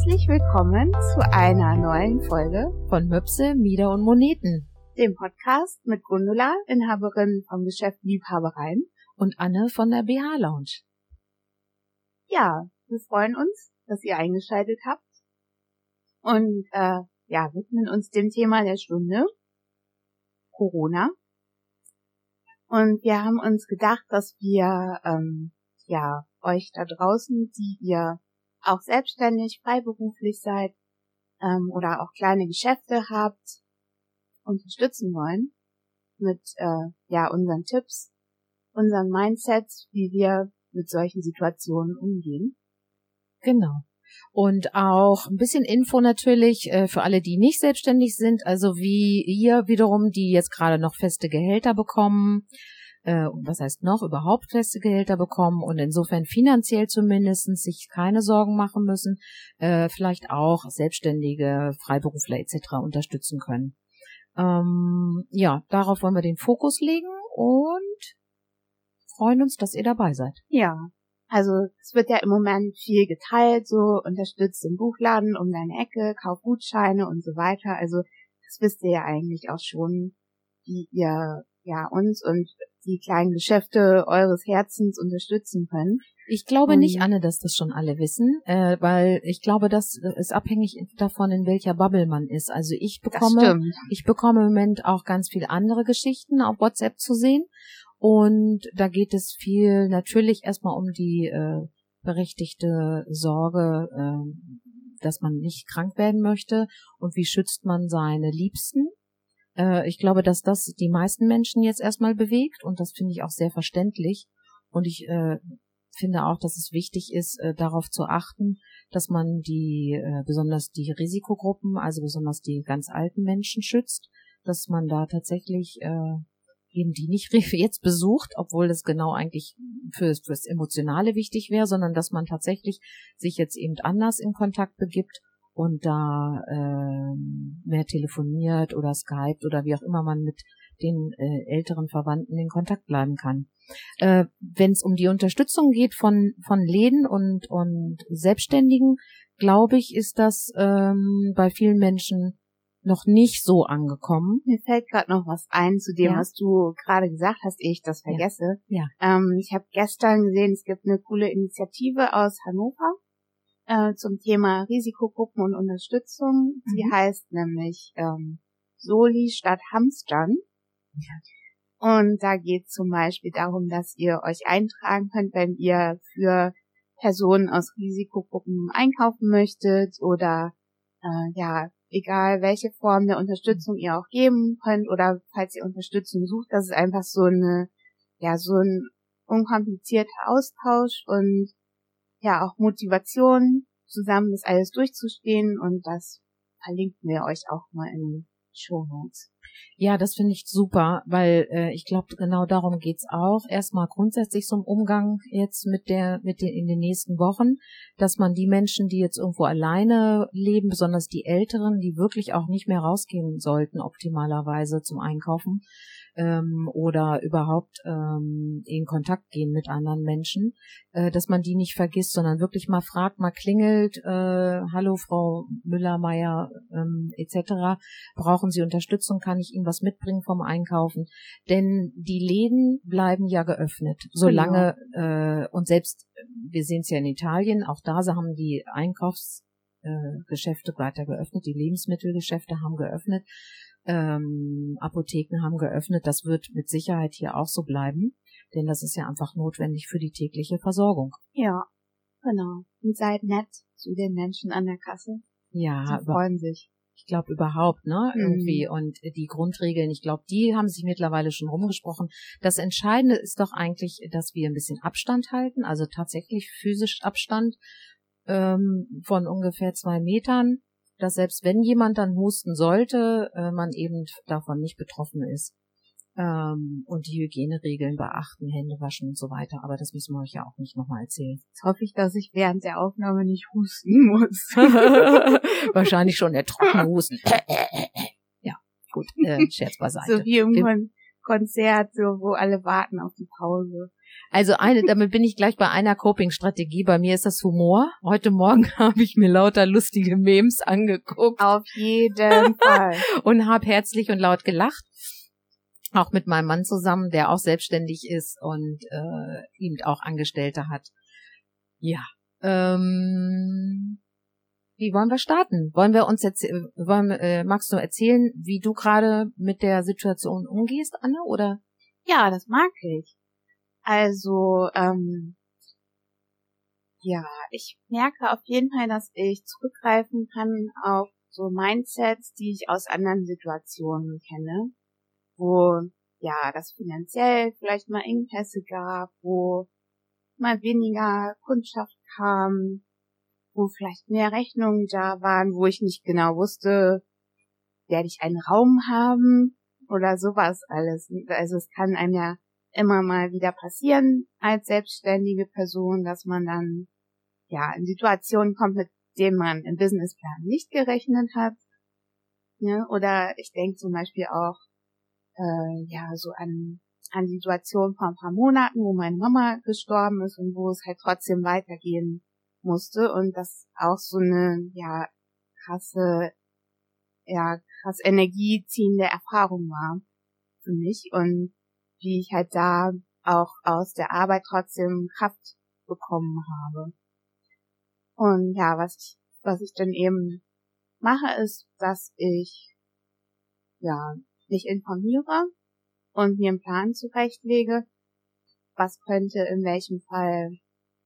Herzlich willkommen zu einer neuen Folge von Möpse, Mieder und Moneten, dem Podcast mit Gundula, Inhaberin vom Geschäft Liebhabereien und Anne von der BH Lounge. Ja, wir freuen uns, dass ihr eingeschaltet habt und äh, ja, widmen uns dem Thema der Stunde Corona. Und wir haben uns gedacht, dass wir ähm, ja euch da draußen, die ihr auch selbstständig, freiberuflich seid ähm, oder auch kleine Geschäfte habt, unterstützen wollen mit äh, ja unseren Tipps, unseren Mindsets, wie wir mit solchen Situationen umgehen. Genau. Und auch ein bisschen Info natürlich äh, für alle, die nicht selbstständig sind, also wie ihr wiederum, die jetzt gerade noch feste Gehälter bekommen, äh, was heißt noch, überhaupt feste Gehälter bekommen und insofern finanziell zumindest sich keine Sorgen machen müssen, äh, vielleicht auch Selbstständige, Freiberufler etc. unterstützen können. Ähm, ja, darauf wollen wir den Fokus legen und freuen uns, dass ihr dabei seid. Ja, also es wird ja im Moment viel geteilt, so unterstützt den Buchladen um deine Ecke, kauf Gutscheine und so weiter. Also das wisst ihr ja eigentlich auch schon, wie ihr ja uns und die kleinen Geschäfte eures Herzens unterstützen können. Ich glaube nicht, Anne, dass das schon alle wissen, äh, weil ich glaube, das ist abhängig davon, in welcher Bubble man ist. Also ich bekomme, ich bekomme im Moment auch ganz viele andere Geschichten auf WhatsApp zu sehen und da geht es viel natürlich erstmal um die äh, berechtigte Sorge, äh, dass man nicht krank werden möchte und wie schützt man seine Liebsten äh, ich glaube, dass das die meisten Menschen jetzt erstmal bewegt und das finde ich auch sehr verständlich. Und ich äh, finde auch, dass es wichtig ist, äh, darauf zu achten, dass man die, äh, besonders die Risikogruppen, also besonders die ganz alten Menschen schützt, dass man da tatsächlich äh, eben die nicht jetzt besucht, obwohl das genau eigentlich fürs, fürs Emotionale wichtig wäre, sondern dass man tatsächlich sich jetzt eben anders in Kontakt begibt und da äh, mehr telefoniert oder Skype oder wie auch immer man mit den äh, älteren Verwandten in Kontakt bleiben kann. Äh, Wenn es um die Unterstützung geht von von Läden und und Selbstständigen, glaube ich, ist das ähm, bei vielen Menschen noch nicht so angekommen. Mir fällt gerade noch was ein zu dem, ja. was du gerade gesagt hast, ehe ich das vergesse. Ja. ja. Ähm, ich habe gestern gesehen, es gibt eine coole Initiative aus Hannover äh, zum Thema Risikogruppen und Unterstützung. Mhm. Die heißt nämlich ähm, Soli statt Hamstern. Ja. Und da geht es zum Beispiel darum, dass ihr euch eintragen könnt, wenn ihr für Personen aus Risikogruppen einkaufen möchtet oder äh, ja, egal welche Form der Unterstützung ihr auch geben könnt oder falls ihr Unterstützung sucht, das ist einfach so eine, ja, so ein unkomplizierter Austausch und ja auch Motivation, zusammen das alles durchzustehen und das verlinken wir euch auch mal in den Show Notes. Ja, das finde ich super, weil äh, ich glaube, genau darum geht's auch. Erstmal grundsätzlich zum Umgang jetzt mit der, mit den in den nächsten Wochen, dass man die Menschen, die jetzt irgendwo alleine leben, besonders die Älteren, die wirklich auch nicht mehr rausgehen sollten, optimalerweise zum Einkaufen, ähm, oder überhaupt ähm, in Kontakt gehen mit anderen Menschen, äh, dass man die nicht vergisst, sondern wirklich mal fragt, mal klingelt, äh, hallo Frau Müller, Meier ähm, etc. Brauchen Sie Unterstützung? Kann ich Ihnen was mitbringen vom Einkaufen? Denn die Läden bleiben ja geöffnet, solange genau. äh, und selbst wir sehen es ja in Italien, auch da haben die Einkaufs äh, Geschäfte weiter geöffnet, die Lebensmittelgeschäfte haben geöffnet ähm, Apotheken haben geöffnet. Das wird mit Sicherheit hier auch so bleiben, denn das ist ja einfach notwendig für die tägliche Versorgung. Ja, genau. Und seid nett zu den Menschen an der Kasse. Ja, Sie freuen sich. Ich glaube überhaupt, ne? Mhm. Irgendwie. Und die Grundregeln, ich glaube, die haben sich mittlerweile schon rumgesprochen. Das Entscheidende ist doch eigentlich, dass wir ein bisschen Abstand halten, also tatsächlich physisch Abstand ähm, von ungefähr zwei Metern dass selbst wenn jemand dann husten sollte, äh, man eben davon nicht betroffen ist. Ähm, und die Hygieneregeln beachten, Hände waschen und so weiter. Aber das müssen wir euch ja auch nicht nochmal erzählen. Jetzt hoffe ich, dass ich während der Aufnahme nicht husten muss. Wahrscheinlich schon der trockene Husten. ja, gut, äh, Scherz beiseite. So wie im Konzert, so, wo alle warten auf die Pause. Also eine, damit bin ich gleich bei einer Coping-Strategie. Bei mir ist das Humor. Heute Morgen habe ich mir lauter lustige Memes angeguckt. Auf jeden Fall. und habe herzlich und laut gelacht. Auch mit meinem Mann zusammen, der auch selbstständig ist und äh, eben auch Angestellte hat. Ja. Ähm, wie wollen wir starten? Wollen wir uns jetzt, wollen, äh, magst du erzählen, wie du gerade mit der Situation umgehst, Anne, oder? Ja, das mag ich. Also, ähm, ja, ich merke auf jeden Fall, dass ich zurückgreifen kann auf so Mindsets, die ich aus anderen Situationen kenne, wo ja das finanziell vielleicht mal Engpässe gab, wo mal weniger Kundschaft kam, wo vielleicht mehr Rechnungen da waren, wo ich nicht genau wusste, werde ich einen Raum haben oder sowas alles. Also es kann einem ja immer mal wieder passieren als selbstständige Person, dass man dann ja in Situationen kommt, mit denen man im Businessplan nicht gerechnet hat. Ne? Oder ich denke zum Beispiel auch äh, ja so an an Situationen vor ein paar Monaten, wo meine Mama gestorben ist und wo es halt trotzdem weitergehen musste und das auch so eine ja krasse ja krass energieziehende Erfahrung war für mich und wie ich halt da auch aus der Arbeit trotzdem Kraft bekommen habe. Und ja, was ich, was ich dann eben mache, ist, dass ich ja mich informiere und mir einen Plan zurechtlege, was könnte in welchem Fall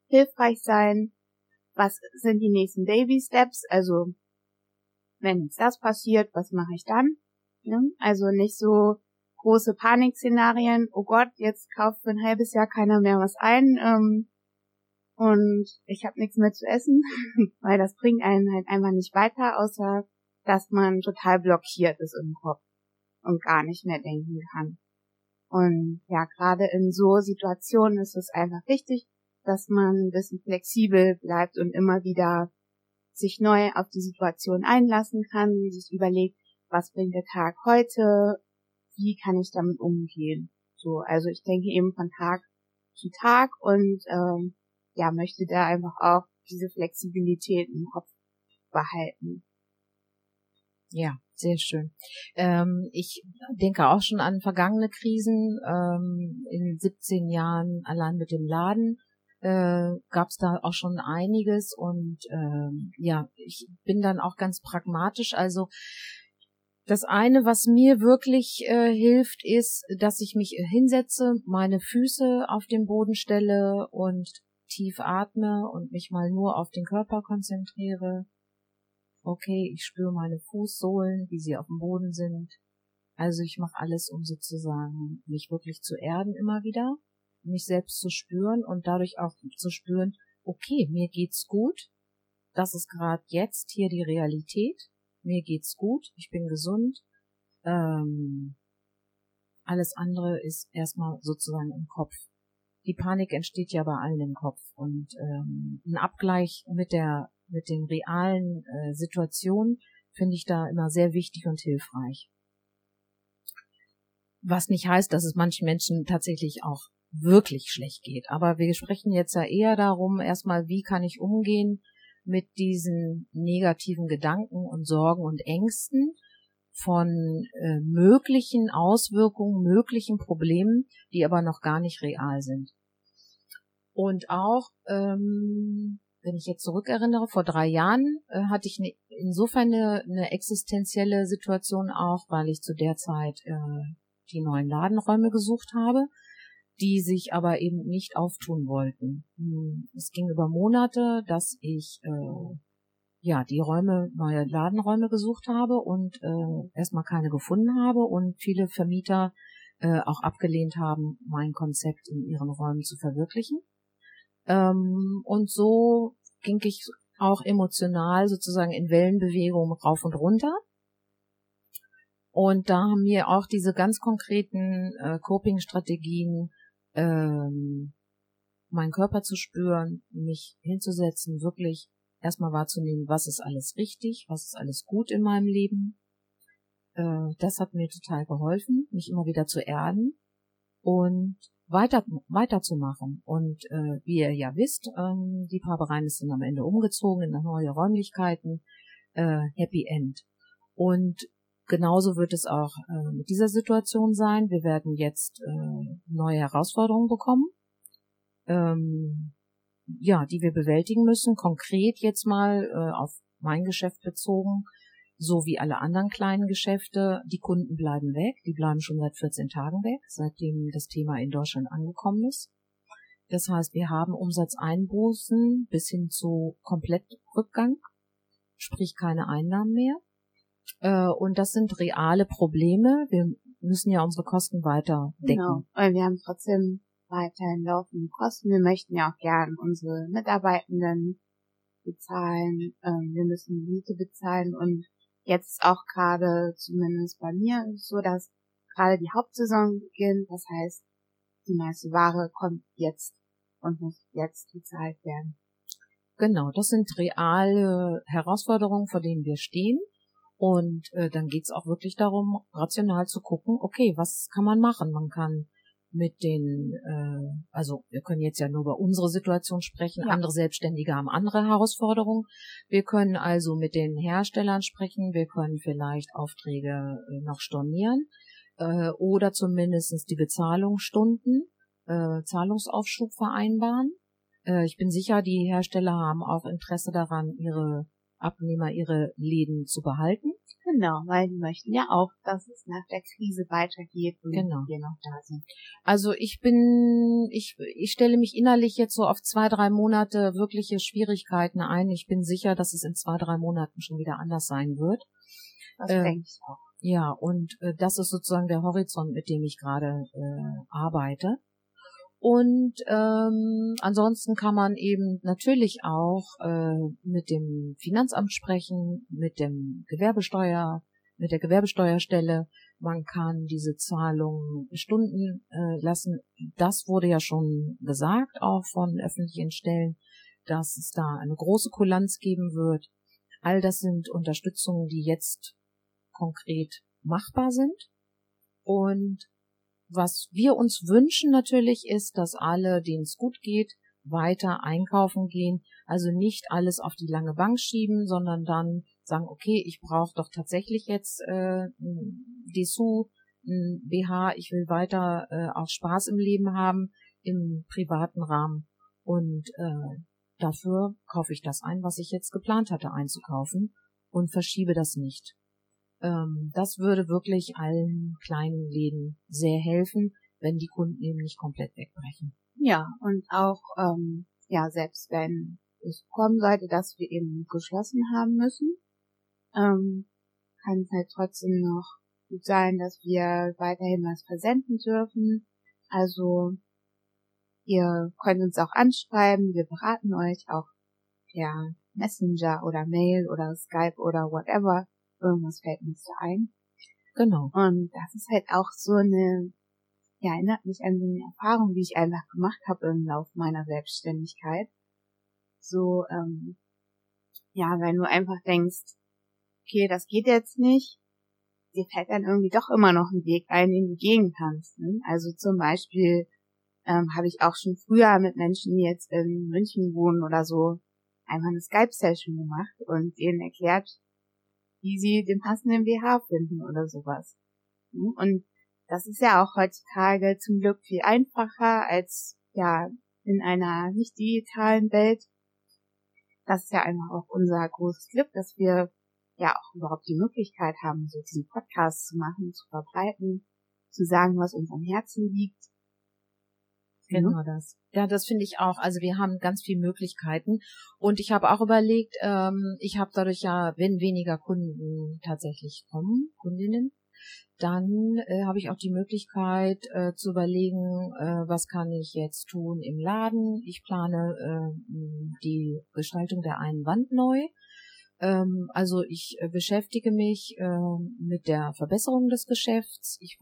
hilfreich sein, was sind die nächsten Baby Steps, also wenn jetzt das passiert, was mache ich dann? Ja, also nicht so große Panikszenarien, oh Gott, jetzt kauft für ein halbes Jahr keiner mehr was ein ähm, und ich habe nichts mehr zu essen, weil das bringt einen halt einfach nicht weiter, außer dass man total blockiert ist im Kopf und gar nicht mehr denken kann. Und ja, gerade in so Situationen ist es einfach wichtig, dass man ein bisschen flexibel bleibt und immer wieder sich neu auf die Situation einlassen kann, sich überlegt, was bringt der Tag heute, wie kann ich damit umgehen. So, also ich denke eben von Tag zu Tag und ähm, ja, möchte da einfach auch diese Flexibilität im Kopf behalten. Ja, sehr schön. Ähm, ich denke auch schon an vergangene Krisen. Ähm, in 17 Jahren allein mit dem Laden äh, gab es da auch schon einiges und ähm, ja, ich bin dann auch ganz pragmatisch. Also das eine, was mir wirklich äh, hilft, ist, dass ich mich hinsetze, meine Füße auf den Boden stelle und tief atme und mich mal nur auf den Körper konzentriere. Okay, ich spüre meine Fußsohlen, wie sie auf dem Boden sind. Also ich mache alles, um sozusagen mich wirklich zu erden immer wieder, mich selbst zu spüren und dadurch auch zu spüren, okay, mir geht's gut. Das ist gerade jetzt hier die Realität mir geht's gut, ich bin gesund. Ähm, alles andere ist erstmal sozusagen im Kopf. Die Panik entsteht ja bei allen im Kopf und ähm, ein Abgleich mit der mit den realen äh, Situationen finde ich da immer sehr wichtig und hilfreich. Was nicht heißt, dass es manchen Menschen tatsächlich auch wirklich schlecht geht. Aber wir sprechen jetzt ja eher darum, erstmal, wie kann ich umgehen mit diesen negativen Gedanken und Sorgen und Ängsten von äh, möglichen Auswirkungen, möglichen Problemen, die aber noch gar nicht real sind. Und auch, ähm, wenn ich jetzt zurückerinnere, vor drei Jahren äh, hatte ich ne, insofern eine, eine existenzielle Situation auch, weil ich zu der Zeit äh, die neuen Ladenräume gesucht habe die sich aber eben nicht auftun wollten. Hm, es ging über Monate, dass ich äh, ja die Räume, neue Ladenräume gesucht habe und äh, erstmal keine gefunden habe und viele Vermieter äh, auch abgelehnt haben, mein Konzept in ihren Räumen zu verwirklichen. Ähm, und so ging ich auch emotional sozusagen in Wellenbewegung rauf und runter. Und da haben mir auch diese ganz konkreten äh, Coping-Strategien ähm, meinen Körper zu spüren, mich hinzusetzen, wirklich erstmal wahrzunehmen, was ist alles richtig, was ist alles gut in meinem Leben. Äh, das hat mir total geholfen, mich immer wieder zu erden und weiter weiterzumachen. Und äh, wie ihr ja wisst, ähm, die Papereines sind am Ende umgezogen in neue Räumlichkeiten. Äh, Happy End. Und genauso wird es auch äh, mit dieser Situation sein. Wir werden jetzt äh, neue Herausforderungen bekommen, ähm, ja, die wir bewältigen müssen. Konkret jetzt mal äh, auf mein Geschäft bezogen so wie alle anderen kleinen Geschäfte. Die Kunden bleiben weg, die bleiben schon seit 14 Tagen weg, seitdem das Thema in Deutschland angekommen ist. Das heißt, wir haben Umsatzeinbußen bis hin zu Komplettrückgang, sprich keine Einnahmen mehr. Äh, und das sind reale Probleme. Wir müssen ja unsere Kosten weiter decken. Genau, weil wir haben trotzdem weiterhin laufende Kosten. Wir möchten ja auch gern unsere Mitarbeitenden bezahlen. Ähm, wir müssen Miete bezahlen und jetzt auch gerade, zumindest bei mir, so, dass gerade die Hauptsaison beginnt. Das heißt, die meiste Ware kommt jetzt und muss jetzt bezahlt werden. Genau, das sind reale Herausforderungen, vor denen wir stehen. Und äh, dann geht's auch wirklich darum, rational zu gucken, okay, was kann man machen? Man kann mit den, äh, also wir können jetzt ja nur über unsere Situation sprechen, ja. andere Selbstständige haben andere Herausforderungen. Wir können also mit den Herstellern sprechen, wir können vielleicht Aufträge äh, noch stornieren äh, oder zumindestens die Bezahlungsstunden, äh, Zahlungsaufschub vereinbaren. Äh, ich bin sicher, die Hersteller haben auch Interesse daran, ihre Abnehmer ihre Läden zu behalten. Genau, weil die möchten ja auch, dass es nach der Krise weitergeht und genau. wir noch da sind. Also ich bin, ich, ich stelle mich innerlich jetzt so auf zwei, drei Monate wirkliche Schwierigkeiten ein. Ich bin sicher, dass es in zwei, drei Monaten schon wieder anders sein wird. Das äh, denke ich auch. Ja, und äh, das ist sozusagen der Horizont, mit dem ich gerade äh, arbeite. Und ähm, ansonsten kann man eben natürlich auch äh, mit dem Finanzamt sprechen, mit dem Gewerbesteuer, mit der Gewerbesteuerstelle. Man kann diese Zahlungen Stunden äh, lassen. Das wurde ja schon gesagt, auch von öffentlichen Stellen, dass es da eine große Kulanz geben wird. All das sind Unterstützungen, die jetzt konkret machbar sind. Und was wir uns wünschen natürlich ist, dass alle, denen es gut geht, weiter einkaufen gehen, also nicht alles auf die lange Bank schieben, sondern dann sagen, okay, ich brauche doch tatsächlich jetzt äh, Dessous, ein BH, ich will weiter äh, auch Spaß im Leben haben, im privaten Rahmen und äh, dafür kaufe ich das ein, was ich jetzt geplant hatte einzukaufen und verschiebe das nicht. Ähm, das würde wirklich allen kleinen Läden sehr helfen, wenn die Kunden eben nicht komplett wegbrechen. Ja, und auch, ähm, ja, selbst wenn es kommen sollte, dass wir eben geschlossen haben müssen, ähm, kann es halt trotzdem noch gut sein, dass wir weiterhin was versenden dürfen. Also ihr könnt uns auch anschreiben, wir beraten euch auch per Messenger oder Mail oder Skype oder whatever irgendwas fällt mir so ein. Genau. Und das ist halt auch so eine, ja, erinnert mich an so eine Erfahrung, die ich einfach gemacht habe im Laufe meiner Selbstständigkeit. So, ähm, ja, wenn du einfach denkst, okay, das geht jetzt nicht, dir fällt dann irgendwie doch immer noch ein Weg ein, den du gehen kannst. Ne? Also zum Beispiel ähm, habe ich auch schon früher mit Menschen, die jetzt in München wohnen oder so, einfach eine Skype-Session gemacht und denen erklärt, wie sie den passenden BH finden oder sowas. Hm? Und das ist ja auch heutzutage zum Glück viel einfacher als ja in einer nicht digitalen Welt. Das ist ja einfach auch unser großes Glück, dass wir ja auch überhaupt die Möglichkeit haben, so diesen Podcast zu machen, zu verbreiten, zu sagen, was uns am Herzen liegt Genau das. Ja, das finde ich auch. Also wir haben ganz viele Möglichkeiten. Und ich habe auch überlegt, ähm, ich habe dadurch ja, wenn weniger Kunden tatsächlich kommen, Kundinnen, dann äh, habe ich auch die Möglichkeit äh, zu überlegen, äh, was kann ich jetzt tun im Laden. Ich plane äh, die Gestaltung der einen Wand neu. Ähm, also ich äh, beschäftige mich äh, mit der Verbesserung des Geschäfts. Ich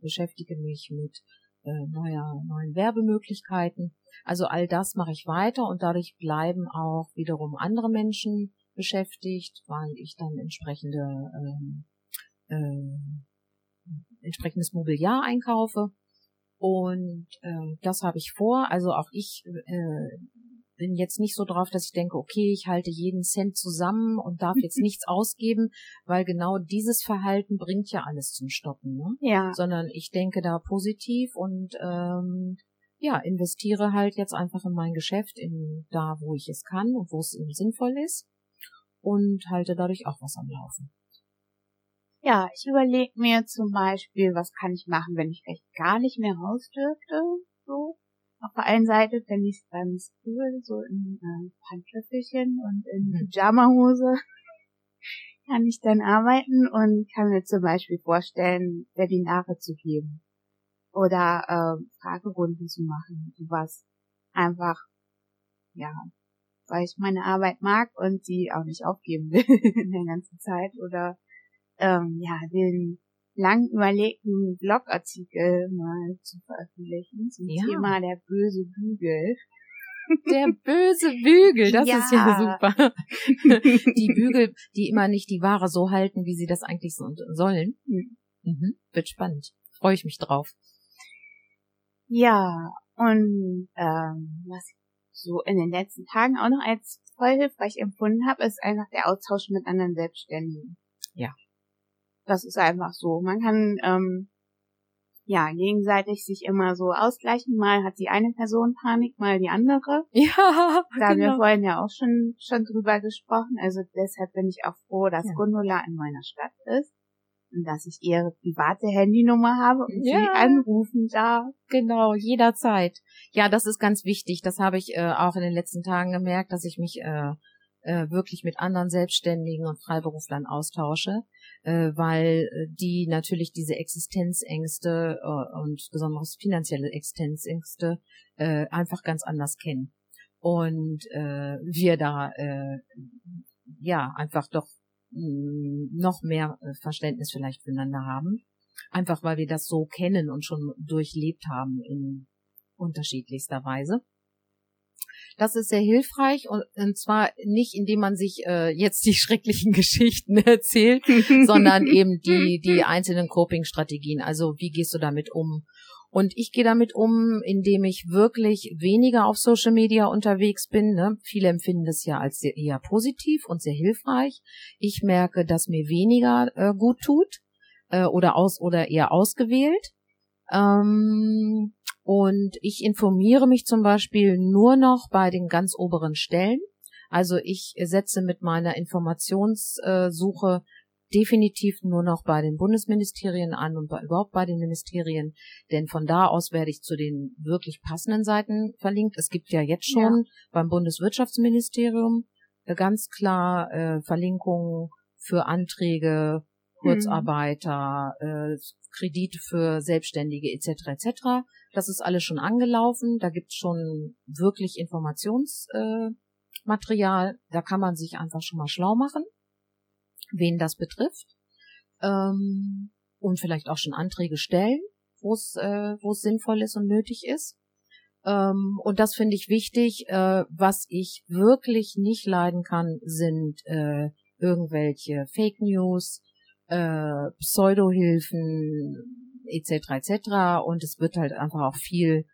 beschäftige mich mit äh, neuer, neuen Werbemöglichkeiten. Also all das mache ich weiter und dadurch bleiben auch wiederum andere Menschen beschäftigt, weil ich dann entsprechende ähm, äh, entsprechendes Mobiliar einkaufe. Und äh, das habe ich vor. Also auch ich äh, bin jetzt nicht so drauf, dass ich denke, okay, ich halte jeden Cent zusammen und darf jetzt nichts ausgeben, weil genau dieses Verhalten bringt ja alles zum Stoppen. Ne? Ja. Sondern ich denke da positiv und ähm, ja, investiere halt jetzt einfach in mein Geschäft, in da, wo ich es kann und wo es eben sinnvoll ist und halte dadurch auch was am Laufen. Ja, ich überlege mir zum Beispiel, was kann ich machen, wenn ich vielleicht gar nicht mehr raus dürfte. So. Auf der einen Seite fände ich es ganz cool, so in äh, Pantoffelchen und in mhm. Pyjamahose kann ich dann arbeiten und kann mir zum Beispiel vorstellen, Webinare zu geben oder äh, Fragerunden zu machen, sowas. Einfach, ja, weil ich meine Arbeit mag und sie auch nicht aufgeben will in der ganzen Zeit oder ähm, ja, den lang überlegten Blogartikel mal zu veröffentlichen zum ja. Thema der böse Bügel. Der böse Bügel, das ja. ist ja super. Die Bügel, die immer nicht die Ware so halten, wie sie das eigentlich so sollen. Hm. Mhm. Wird spannend. Freue ich mich drauf. Ja, und ähm, was ich so in den letzten Tagen auch noch als voll hilfreich empfunden habe, ist einfach der Austausch mit anderen Selbstständigen. Ja. Das ist einfach so. Man kann ähm, ja gegenseitig sich immer so ausgleichen. Mal hat die eine Person Panik, mal die andere. Ja. Da haben genau. wir vorhin ja auch schon schon drüber gesprochen. Also deshalb bin ich auch froh, dass ja. Gundula in meiner Stadt ist und dass ich ihre private Handynummer habe und ja. sie anrufen darf. Genau, jederzeit. Ja, das ist ganz wichtig. Das habe ich äh, auch in den letzten Tagen gemerkt, dass ich mich äh, äh, wirklich mit anderen Selbstständigen und Freiberuflern austausche, äh, weil äh, die natürlich diese Existenzängste äh, und besonders finanzielle Existenzängste äh, einfach ganz anders kennen. Und äh, wir da äh, ja einfach doch noch mehr äh, Verständnis vielleicht füreinander haben. Einfach weil wir das so kennen und schon durchlebt haben in unterschiedlichster Weise. Das ist sehr hilfreich und, und zwar nicht, indem man sich äh, jetzt die schrecklichen Geschichten erzählt, sondern eben die, die einzelnen Coping-Strategien. Also wie gehst du damit um? Und ich gehe damit um, indem ich wirklich weniger auf Social Media unterwegs bin. Ne? Viele empfinden das ja als sehr, eher positiv und sehr hilfreich. Ich merke, dass mir weniger äh, gut tut äh, oder aus oder eher ausgewählt. Ähm, und ich informiere mich zum Beispiel nur noch bei den ganz oberen Stellen. Also ich setze mit meiner Informationssuche definitiv nur noch bei den Bundesministerien an und bei, überhaupt bei den Ministerien, denn von da aus werde ich zu den wirklich passenden Seiten verlinkt. Es gibt ja jetzt schon ja. beim Bundeswirtschaftsministerium äh, ganz klar äh, Verlinkungen für Anträge, Kurzarbeiter, mhm. äh, Kredite für Selbstständige etc. etc. Das ist alles schon angelaufen. Da gibt es schon wirklich Informationsmaterial. Äh, da kann man sich einfach schon mal schlau machen wen das betrifft ähm, und vielleicht auch schon Anträge stellen, wo es äh, wo es sinnvoll ist und nötig ist. Ähm, und das finde ich wichtig. Äh, was ich wirklich nicht leiden kann, sind äh, irgendwelche Fake News, äh, Pseudohilfen etc. etc. Und es wird halt einfach auch viel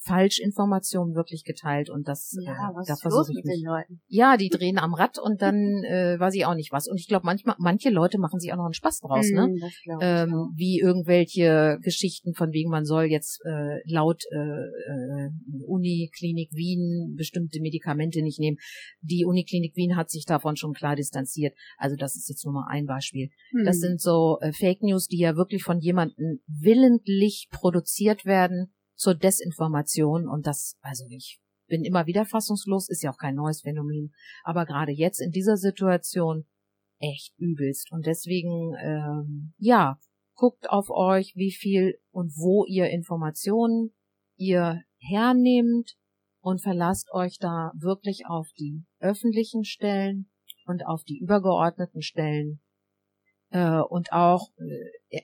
Falschinformationen wirklich geteilt und das ja, äh, was da versuche ich mit den Leuten? Ja, die drehen am Rad und dann äh, weiß ich auch nicht was. Und ich glaube, manchmal manche Leute machen sich auch noch einen Spaß draus, mm, ne? Ähm, auch. wie irgendwelche Geschichten von wegen man soll jetzt äh, laut äh, äh, Uniklinik Wien bestimmte Medikamente nicht nehmen. Die Uniklinik Wien hat sich davon schon klar distanziert. Also das ist jetzt nur mal ein Beispiel. Mm. Das sind so äh, Fake News, die ja wirklich von jemandem willentlich produziert werden zur Desinformation und das, also ich bin immer wieder fassungslos, ist ja auch kein neues Phänomen, aber gerade jetzt in dieser Situation echt übelst. Und deswegen, ähm, ja, guckt auf euch, wie viel und wo ihr Informationen ihr hernehmt und verlasst euch da wirklich auf die öffentlichen Stellen und auf die übergeordneten Stellen äh, und auch äh,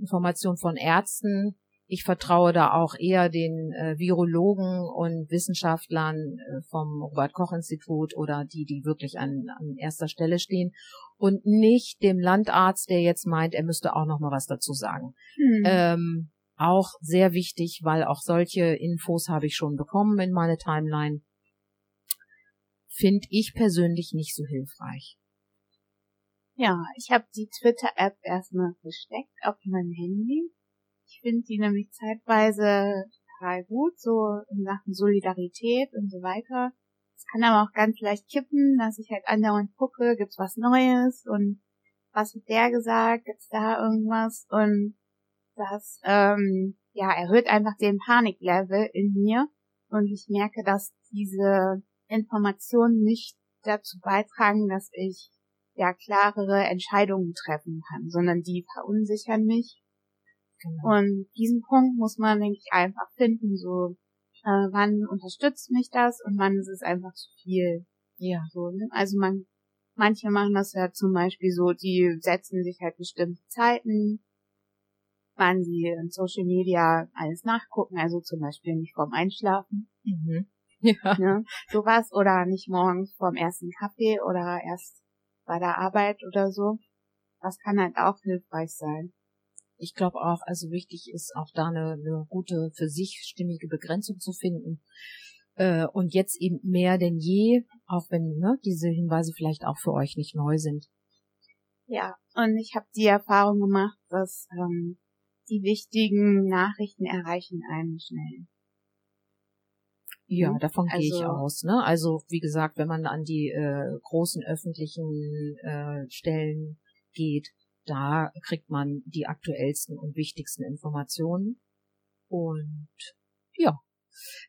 Informationen von Ärzten, ich vertraue da auch eher den äh, Virologen und Wissenschaftlern äh, vom Robert Koch Institut oder die, die wirklich an, an erster Stelle stehen und nicht dem Landarzt, der jetzt meint, er müsste auch noch mal was dazu sagen. Hm. Ähm, auch sehr wichtig, weil auch solche Infos habe ich schon bekommen in meine Timeline. Finde ich persönlich nicht so hilfreich. Ja, ich habe die Twitter-App erstmal versteckt auf meinem Handy. Ich finde die nämlich zeitweise total gut, so in Sachen Solidarität und so weiter. Es kann aber auch ganz leicht kippen, dass ich halt andauernd gucke, gibt's was Neues und was hat der gesagt, gibt's da irgendwas und das ähm, ja erhöht einfach den Paniklevel in mir und ich merke, dass diese Informationen nicht dazu beitragen, dass ich ja klarere Entscheidungen treffen kann, sondern die verunsichern mich. Genau. Und diesen Punkt muss man, denke ich, einfach finden, so äh, wann unterstützt mich das und wann ist es einfach zu viel. Ja. So, ne? Also man, manche machen das ja zum Beispiel so, die setzen sich halt bestimmte Zeiten, wann sie in Social Media alles nachgucken, also zum Beispiel nicht vorm Einschlafen. Mhm. Ja. Ne? Sowas oder nicht morgens vorm ersten Kaffee oder erst bei der Arbeit oder so. Das kann halt auch hilfreich sein. Ich glaube auch, also wichtig ist auch da eine, eine gute für sich stimmige Begrenzung zu finden. Äh, und jetzt eben mehr denn je, auch wenn ne, diese Hinweise vielleicht auch für euch nicht neu sind. Ja, und ich habe die Erfahrung gemacht, dass ähm, die wichtigen Nachrichten erreichen einen schnell. Ja, mhm. davon also, gehe ich also aus. Ne? Also wie gesagt, wenn man an die äh, großen öffentlichen äh, Stellen geht, da kriegt man die aktuellsten und wichtigsten Informationen. Und ja,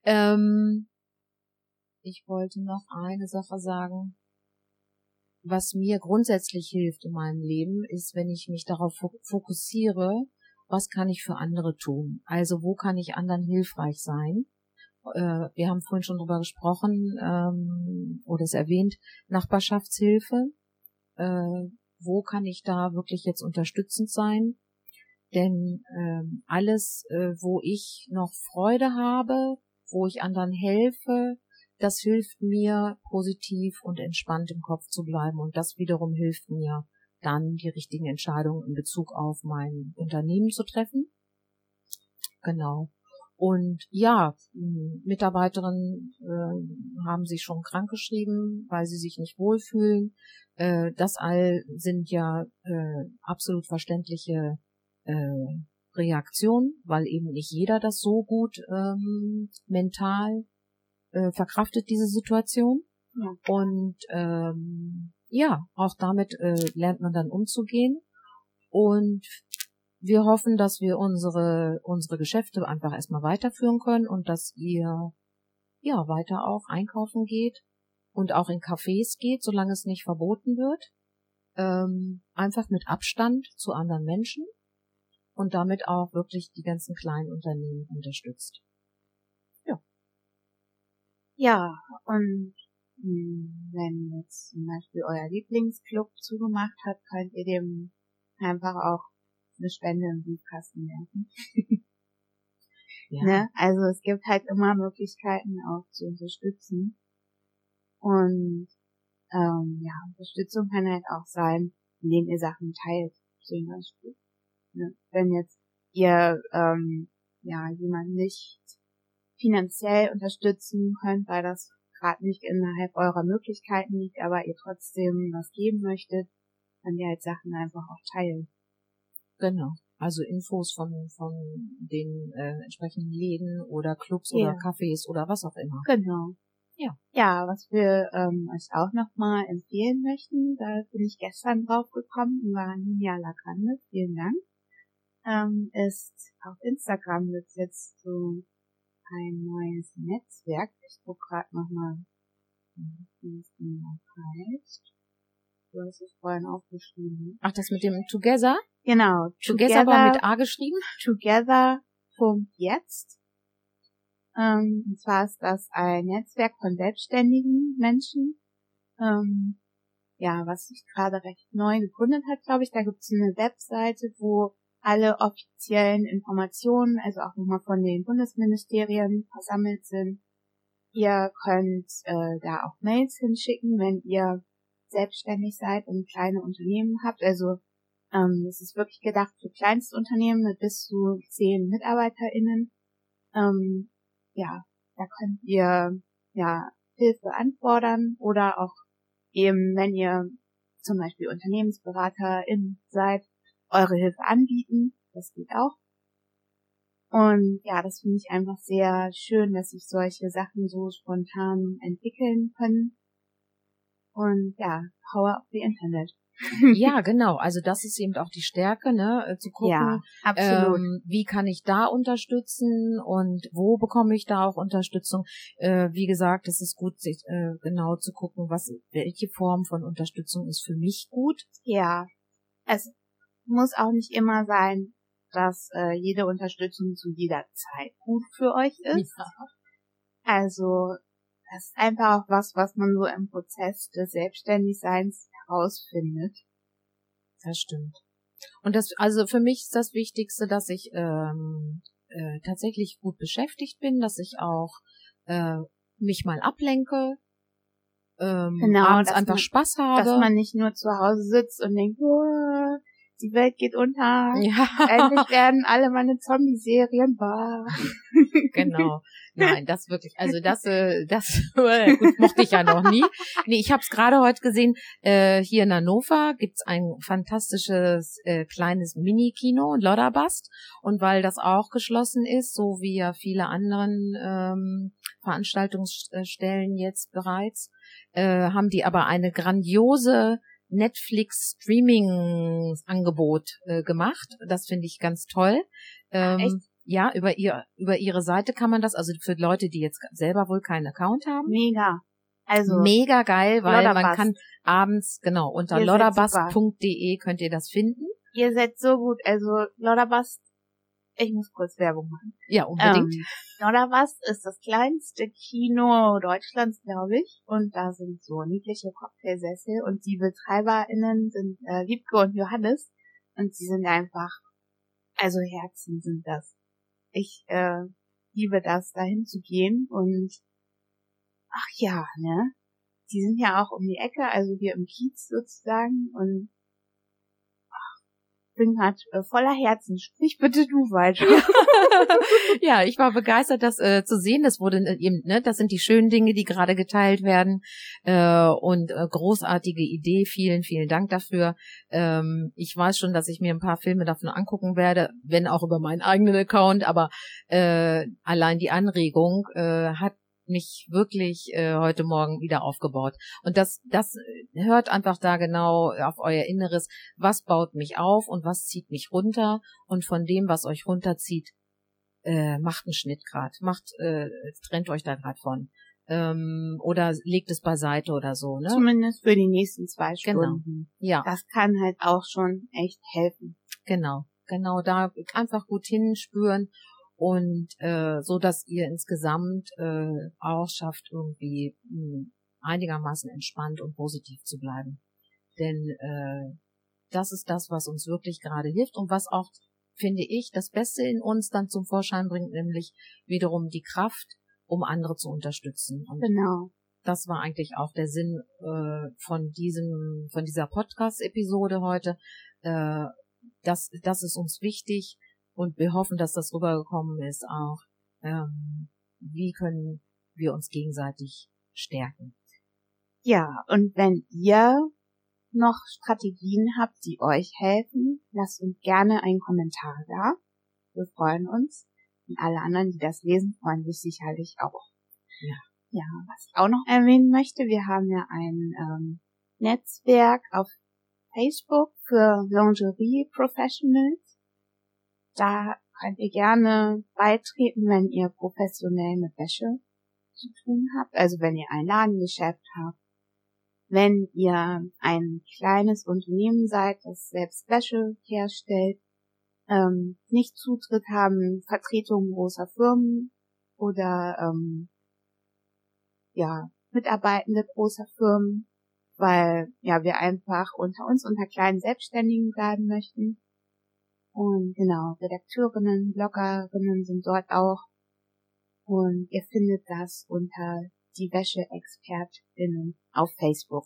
ähm, ich wollte noch eine Sache sagen. Was mir grundsätzlich hilft in meinem Leben, ist, wenn ich mich darauf fokussiere, was kann ich für andere tun? Also wo kann ich anderen hilfreich sein? Äh, wir haben vorhin schon drüber gesprochen ähm, oder es erwähnt, Nachbarschaftshilfe. Äh, wo kann ich da wirklich jetzt unterstützend sein? Denn ähm, alles, äh, wo ich noch Freude habe, wo ich anderen helfe, das hilft mir positiv und entspannt im Kopf zu bleiben und das wiederum hilft mir dann die richtigen Entscheidungen in Bezug auf mein Unternehmen zu treffen. Genau. Und ja, Mitarbeiterinnen äh, haben sich schon krankgeschrieben, weil sie sich nicht wohlfühlen. Äh, das all sind ja äh, absolut verständliche äh, Reaktionen, weil eben nicht jeder das so gut ähm, mental äh, verkraftet, diese Situation. Ja. Und ähm, ja, auch damit äh, lernt man dann umzugehen. Und wir hoffen, dass wir unsere, unsere Geschäfte einfach erstmal weiterführen können und dass ihr ja weiter auch einkaufen geht und auch in Cafés geht, solange es nicht verboten wird. Ähm, einfach mit Abstand zu anderen Menschen und damit auch wirklich die ganzen kleinen Unternehmen unterstützt. Ja. Ja, und wenn jetzt zum Beispiel euer Lieblingsclub zugemacht hat, könnt ihr dem einfach auch eine Spende im Briefkasten werfen. ja. ne? Also es gibt halt immer Möglichkeiten auch zu unterstützen. Und ähm, ja, Unterstützung kann halt auch sein, indem ihr Sachen teilt, zum Beispiel. Ne? Wenn jetzt ihr ähm, ja jemanden nicht finanziell unterstützen könnt, weil das gerade nicht innerhalb eurer Möglichkeiten liegt, aber ihr trotzdem was geben möchtet, dann ihr halt Sachen einfach auch teilen. Genau. Also Infos von, von den äh, entsprechenden Läden oder Clubs ja. oder Cafés oder was auch immer. Genau. Ja. Ja, was wir ähm, euch auch nochmal empfehlen möchten, da bin ich gestern drauf gekommen, war Ninja Lacande, vielen Dank, ähm, ist auf Instagram wird jetzt so ein neues Netzwerk. Ich guck gerade nochmal, wie es noch heißt. Du hast es vorhin aufgeschrieben. Ach, das mit dem Together? Genau. Together, together aber mit A geschrieben? Together.jetzt. Ähm, und zwar ist das ein Netzwerk von selbstständigen Menschen, ähm, ja, was sich gerade recht neu gegründet hat, glaube ich. Da gibt es eine Webseite, wo alle offiziellen Informationen, also auch nochmal von den Bundesministerien versammelt sind. Ihr könnt äh, da auch Mails hinschicken, wenn ihr selbstständig seid und kleine Unternehmen habt. Also Ähm, es ist wirklich gedacht für Kleinstunternehmen mit bis zu zehn MitarbeiterInnen. Ähm, ja, da könnt ihr ja Hilfe anfordern oder auch eben, wenn ihr zum Beispiel UnternehmensberaterInnen seid, eure Hilfe anbieten. Das geht auch. Und ja, das finde ich einfach sehr schön, dass sich solche Sachen so spontan entwickeln können. Und ja, Power of the Internet. ja, genau. Also das ist eben auch die Stärke, ne, äh, zu gucken, ja, absolut. Ähm, wie kann ich da unterstützen und wo bekomme ich da auch Unterstützung. Äh, wie gesagt, es ist gut, sich äh, genau zu gucken, was welche Form von Unterstützung ist für mich gut. Ja, es muss auch nicht immer sein, dass äh, jede Unterstützung zu jeder Zeit gut für euch ist. Ja. Also das ist einfach auch was, was man so im Prozess des Selbstständigseins herausfindet. Das stimmt. Und das, also für mich ist das Wichtigste, dass ich ähm, äh, tatsächlich gut beschäftigt bin, dass ich auch äh, mich mal ablenke, ähm, genau, abends einfach man, Spaß habe. Dass man nicht nur zu Hause sitzt und denkt, oh, die Welt geht unter. Ja. Endlich werden alle meine Zombie-Serien wahr. Genau. Nein, das wirklich, also das, äh, das äh, gut, mochte ich ja noch nie. Nee, ich habe es gerade heute gesehen, äh, hier in Hannover gibt's ein fantastisches äh, kleines Mini-Kino, Lodderbast. Und weil das auch geschlossen ist, so wie ja viele anderen ähm, Veranstaltungsstellen jetzt bereits, äh, haben die aber eine grandiose Netflix-Streaming-Angebot äh, gemacht. Das finde ich ganz toll. Ähm, Echt? Ja, über ihr, über ihre Seite kann man das, also für Leute, die jetzt selber wohl keinen Account haben. Mega. Also. Mega geil, weil man kann abends, genau, unter lodderbust.de könnt ihr das finden. Ihr seid so gut, also Lodderbust, ich muss kurz Werbung machen. Ja, unbedingt. Ähm, Lodderbust ist das kleinste Kino Deutschlands, glaube ich. Und da sind so niedliche Cocktailsessel und die BetreiberInnen sind äh, Liebke und Johannes. Und sie sind einfach, also Herzen sind das ich äh, liebe das, dahin zu gehen und ach ja, ne? Die sind ja auch um die Ecke, also hier im Kiez sozusagen und bin grad äh, voller Herzen. Sprich bitte du weiter. ja, ich war begeistert, das äh, zu sehen. Das wurde äh, eben, ne, das sind die schönen Dinge, die gerade geteilt werden. Äh, und äh, großartige Idee. Vielen, vielen Dank dafür. Ähm, ich weiß schon, dass ich mir ein paar Filme davon angucken werde, wenn auch über meinen eigenen Account. Aber äh, allein die Anregung äh, hat mich wirklich äh, heute Morgen wieder aufgebaut. Und das, das äh, hört einfach da genau auf euer Inneres. Was baut mich auf und was zieht mich runter? Und von dem, was euch runterzieht, äh, macht einen Schnitt grad, macht, äh, trennt euch da grad von. Ähm, oder legt es beiseite oder so, ne? Zumindest für die nächsten zwei genau. Stunden. Genau. Ja. Das kann halt auch schon echt helfen. Genau, genau, da einfach gut hinspüren und äh, so dass ihr insgesamt äh, auch schafft irgendwie mh, hm, einigermaßen entspannt und positiv zu bleiben. Denn äh, das ist das was uns wirklich gerade hilft und was auch finde ich das Beste in uns dann zum Vorschein bringt nämlich wiederum die Kraft um andere zu unterstützen. Und genau. das war eigentlich auch der Sinn äh, von diesem von dieser Podcast Episode heute. Äh, das das ist uns wichtig und wir hoffen, dass das rübergekommen ist auch. Ähm, wie können wir uns gegenseitig stärken? Ja, und wenn ihr noch Strategien habt, die euch helfen, lasst uns gerne einen Kommentar da. Wir freuen uns. Und alle anderen, die das lesen, freuen sich sicherlich auch. Ja. Ja, was ich auch noch erwähnen möchte, wir haben ja ein ähm, Netzwerk auf Facebook für Lingerie Professionals. Da könnt ihr gerne beitreten, wenn ihr professionell mit Wäsche zu tun habt. Also wenn ihr ein Ladengeschäft habt. Wenn ihr ein kleines Unternehmen seid, das selbst Wäsche herstellt, ähm, nicht Zutritt haben, Vertretungen großer Firmen oder ähm, ja, Mitarbeitende großer Firmen, weil ja wir einfach unter uns unter kleinen Selbstständigen bleiben möchten. Und genau, Redakteurinnen, Bloggerinnen sind dort auch. Und ihr findet das unter die Wäsche-ExpertInnen auf Facebook.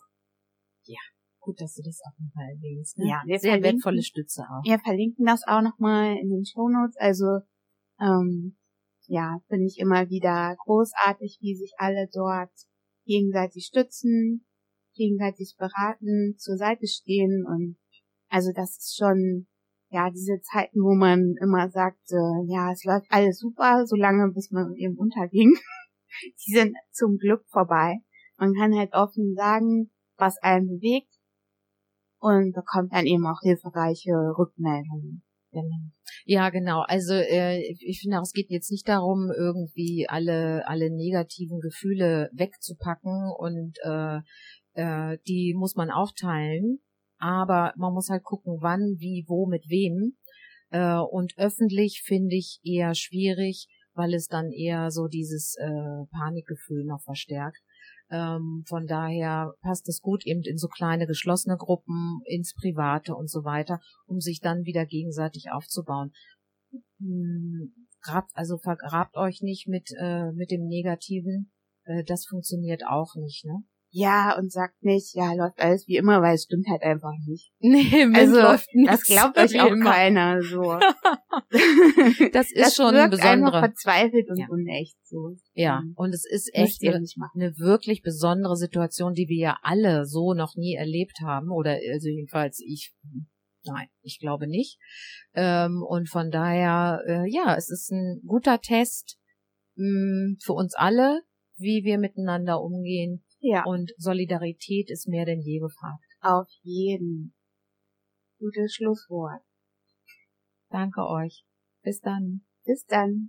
Ja. Gut, dass du das auch nochmal erwähnst. Ne? Ja, wir sehr wertvolle Stütze auch. Wir verlinken das auch nochmal in den Show Notes. Also ähm, ja, finde ich immer wieder großartig, wie sich alle dort gegenseitig stützen, gegenseitig beraten, zur Seite stehen und also das ist schon ja diese Zeiten, wo man immer sagte, ja, es läuft alles super, solange bis man eben unterging. Die sind zum Glück vorbei. Man kann halt offen sagen, was einen bewegt und bekommt dann eben auch hilfreiche Rückmeldungen. Genau. Ja, genau. Also äh, ich finde auch, es geht jetzt nicht darum, irgendwie alle alle negativen Gefühle wegzupacken und äh, äh, die muss man aufteilen, aber man muss halt gucken, wann, wie, wo, mit wem. Äh, und öffentlich finde ich eher schwierig, weil es dann eher so dieses äh, Panikgefühl noch verstärkt. Ähm, von daher passt es gut eben in so kleine geschlossene Gruppen, ins Private und so weiter, um sich dann wieder gegenseitig aufzubauen. Hm, grabt, also vergrabt euch nicht mit, äh, mit dem Negativen. Äh, das funktioniert auch nicht, ne? Ja und sagt nicht, ja, läuft alles wie immer, weil es stimmt halt einfach nicht. Nee, also läuft das glaubt euch auch immer. keiner so. das ist das schon wirkt besondere. einfach verzweifelt und ja. unecht so. Ja, und es ist echt eine wirklich besondere Situation, die wir ja alle so noch nie erlebt haben oder also jedenfalls ich Nein, ich glaube nicht. Ähm, und von daher, äh, ja, es ist ein guter Test mh, mm, für uns alle, wie wir miteinander umgehen ja. Und Solidarität ist mehr denn je gefragt. Auf jeden. Gutes Schlusswort. Danke euch. Bis dann. Bis dann.